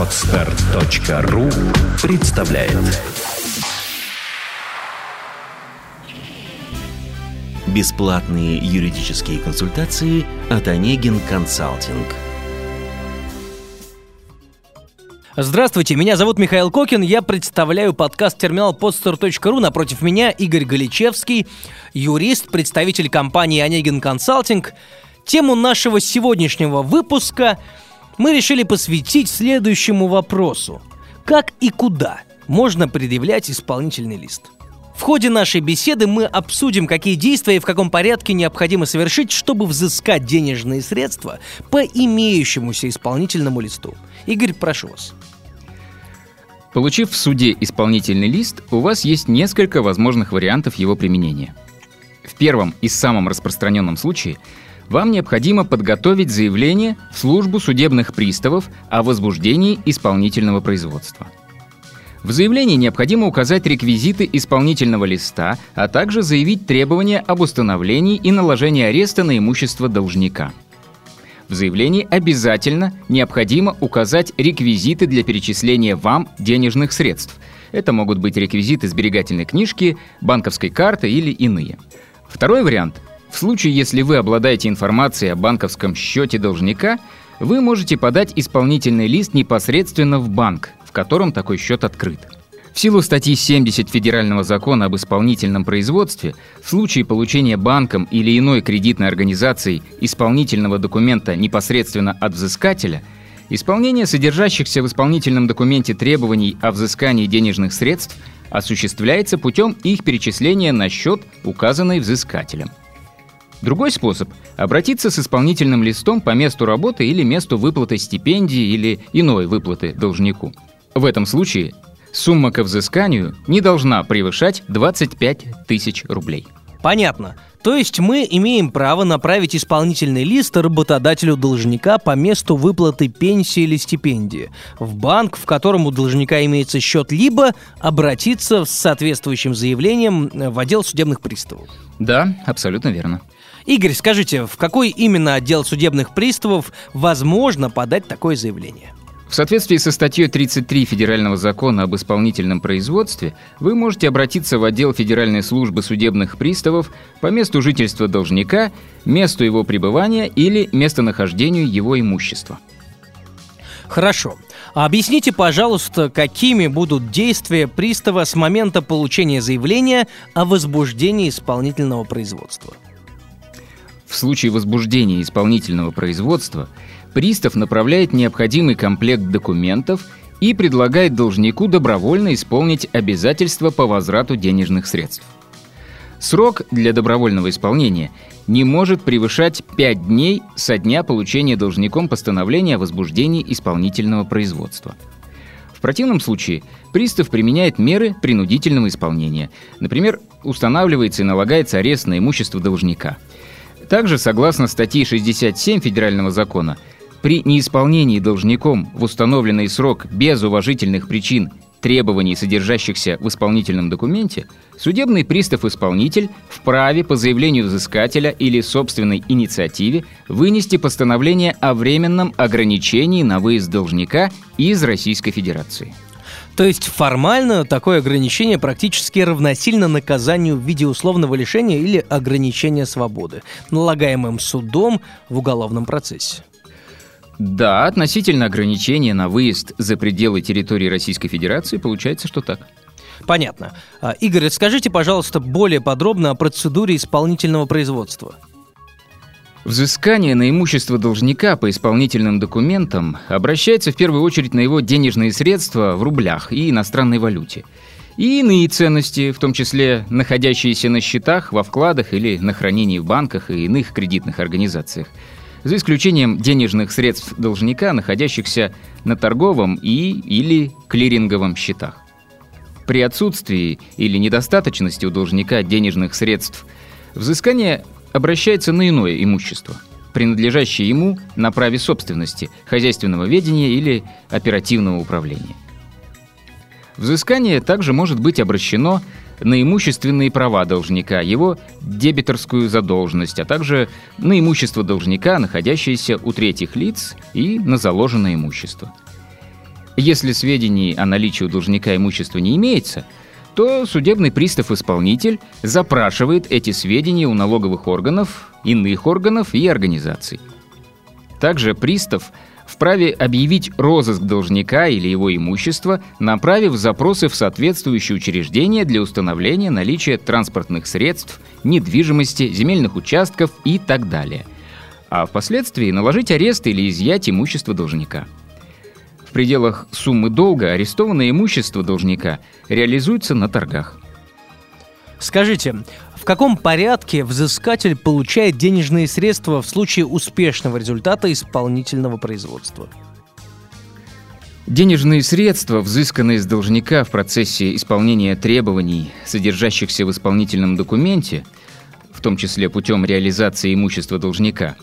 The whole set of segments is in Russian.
Отстар.ру представляет Бесплатные юридические консультации от Онегин Консалтинг. Здравствуйте, меня зовут Михаил Кокин, я представляю подкаст терминал podster.ru. Напротив меня Игорь Галичевский, юрист, представитель компании Онегин Консалтинг. Тему нашего сегодняшнего выпуска мы решили посвятить следующему вопросу. Как и куда можно предъявлять исполнительный лист? В ходе нашей беседы мы обсудим, какие действия и в каком порядке необходимо совершить, чтобы взыскать денежные средства по имеющемуся исполнительному листу. Игорь, прошу вас. Получив в суде исполнительный лист, у вас есть несколько возможных вариантов его применения. В первом и самом распространенном случае вам необходимо подготовить заявление в службу судебных приставов о возбуждении исполнительного производства – в заявлении необходимо указать реквизиты исполнительного листа, а также заявить требования об установлении и наложении ареста на имущество должника. В заявлении обязательно необходимо указать реквизиты для перечисления вам денежных средств. Это могут быть реквизиты сберегательной книжки, банковской карты или иные. Второй вариант. В случае, если вы обладаете информацией о банковском счете должника, вы можете подать исполнительный лист непосредственно в банк, в котором такой счет открыт. В силу статьи 70 Федерального закона об исполнительном производстве, в случае получения банком или иной кредитной организацией исполнительного документа непосредственно от взыскателя, исполнение содержащихся в исполнительном документе требований о взыскании денежных средств осуществляется путем их перечисления на счет, указанный взыскателем. Другой способ – обратиться с исполнительным листом по месту работы или месту выплаты стипендии или иной выплаты должнику – в этом случае сумма к взысканию не должна превышать 25 тысяч рублей. Понятно. То есть мы имеем право направить исполнительный лист работодателю должника по месту выплаты пенсии или стипендии, в банк, в котором у должника имеется счет, либо обратиться с соответствующим заявлением в отдел судебных приставов. Да, абсолютно верно. Игорь, скажите, в какой именно отдел судебных приставов возможно подать такое заявление? В соответствии со статьей 33 Федерального закона об исполнительном производстве вы можете обратиться в отдел Федеральной службы судебных приставов по месту жительства должника, месту его пребывания или местонахождению его имущества. Хорошо. Объясните, пожалуйста, какими будут действия пристава с момента получения заявления о возбуждении исполнительного производства? В случае возбуждения исполнительного производства – пристав направляет необходимый комплект документов и предлагает должнику добровольно исполнить обязательства по возврату денежных средств. Срок для добровольного исполнения не может превышать 5 дней со дня получения должником постановления о возбуждении исполнительного производства. В противном случае пристав применяет меры принудительного исполнения. Например, устанавливается и налагается арест на имущество должника. Также, согласно статье 67 Федерального закона, при неисполнении должником в установленный срок без уважительных причин требований, содержащихся в исполнительном документе, судебный пристав-исполнитель вправе по заявлению взыскателя или собственной инициативе вынести постановление о временном ограничении на выезд должника из Российской Федерации. То есть формально такое ограничение практически равносильно наказанию в виде условного лишения или ограничения свободы, налагаемым судом в уголовном процессе. Да, относительно ограничения на выезд за пределы территории Российской Федерации получается, что так. Понятно. А, Игорь, скажите, пожалуйста, более подробно о процедуре исполнительного производства. Взыскание на имущество должника по исполнительным документам обращается в первую очередь на его денежные средства в рублях и иностранной валюте. И иные ценности, в том числе находящиеся на счетах, во вкладах или на хранении в банках и иных кредитных организациях – за исключением денежных средств должника, находящихся на торговом и или клиринговом счетах. При отсутствии или недостаточности у должника денежных средств взыскание обращается на иное имущество, принадлежащее ему на праве собственности, хозяйственного ведения или оперативного управления. Взыскание также может быть обращено на имущественные права должника, его дебиторскую задолженность, а также на имущество должника, находящееся у третьих лиц, и на заложенное имущество. Если сведений о наличии у должника имущества не имеется, то судебный пристав-исполнитель запрашивает эти сведения у налоговых органов, иных органов и организаций. Также пристав вправе объявить розыск должника или его имущества, направив запросы в соответствующие учреждения для установления наличия транспортных средств, недвижимости, земельных участков и так далее. А впоследствии наложить арест или изъять имущество должника. В пределах суммы долга арестованное имущество должника реализуется на торгах. Скажите, в каком порядке взыскатель получает денежные средства в случае успешного результата исполнительного производства? Денежные средства, взысканные с должника в процессе исполнения требований, содержащихся в исполнительном документе, в том числе путем реализации имущества должника,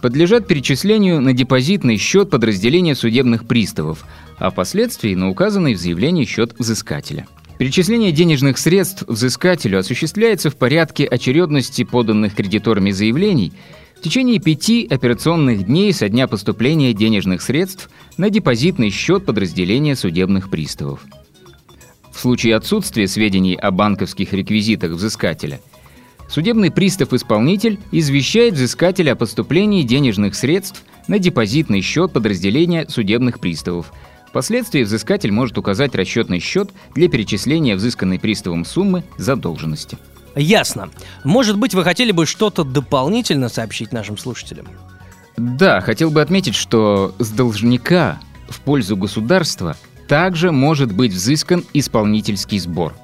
подлежат перечислению на депозитный счет подразделения судебных приставов, а впоследствии на указанный в заявлении счет взыскателя – Перечисление денежных средств взыскателю осуществляется в порядке очередности поданных кредиторами заявлений в течение пяти операционных дней со дня поступления денежных средств на депозитный счет подразделения судебных приставов. В случае отсутствия сведений о банковских реквизитах взыскателя, судебный пристав-исполнитель извещает взыскателя о поступлении денежных средств на депозитный счет подразделения судебных приставов – Впоследствии взыскатель может указать расчетный счет для перечисления взысканной приставом суммы задолженности. Ясно. Может быть, вы хотели бы что-то дополнительно сообщить нашим слушателям? Да, хотел бы отметить, что с должника в пользу государства также может быть взыскан исполнительский сбор.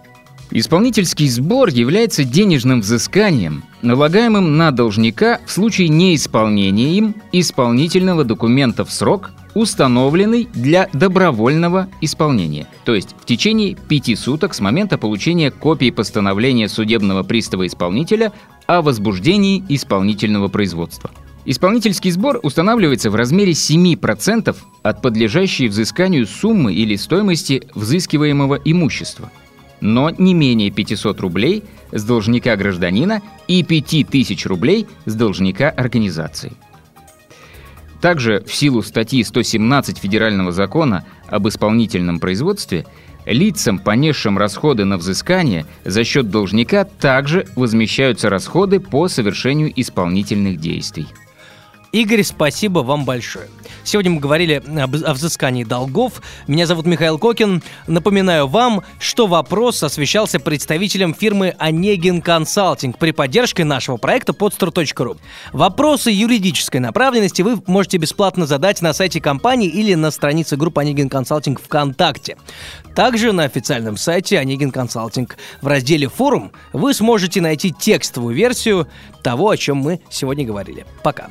Исполнительский сбор является денежным взысканием, налагаемым на должника в случае неисполнения им исполнительного документа в срок установленный для добровольного исполнения, то есть в течение пяти суток с момента получения копии постановления судебного пристава-исполнителя о возбуждении исполнительного производства. Исполнительский сбор устанавливается в размере 7% от подлежащей взысканию суммы или стоимости взыскиваемого имущества, но не менее 500 рублей с должника гражданина и 5000 рублей с должника организации. Также в силу статьи 117 Федерального закона об исполнительном производстве лицам, понесшим расходы на взыскание за счет должника, также возмещаются расходы по совершению исполнительных действий. Игорь, спасибо вам большое. Сегодня мы говорили об, о взыскании долгов. Меня зовут Михаил Кокин. Напоминаю вам, что вопрос освещался представителем фирмы Онегин Консалтинг при поддержке нашего проекта podster.ru. Вопросы юридической направленности вы можете бесплатно задать на сайте компании или на странице группы Онегин Консалтинг ВКонтакте. Также на официальном сайте Онегин Консалтинг в разделе «Форум» вы сможете найти текстовую версию того, о чем мы сегодня говорили. Пока.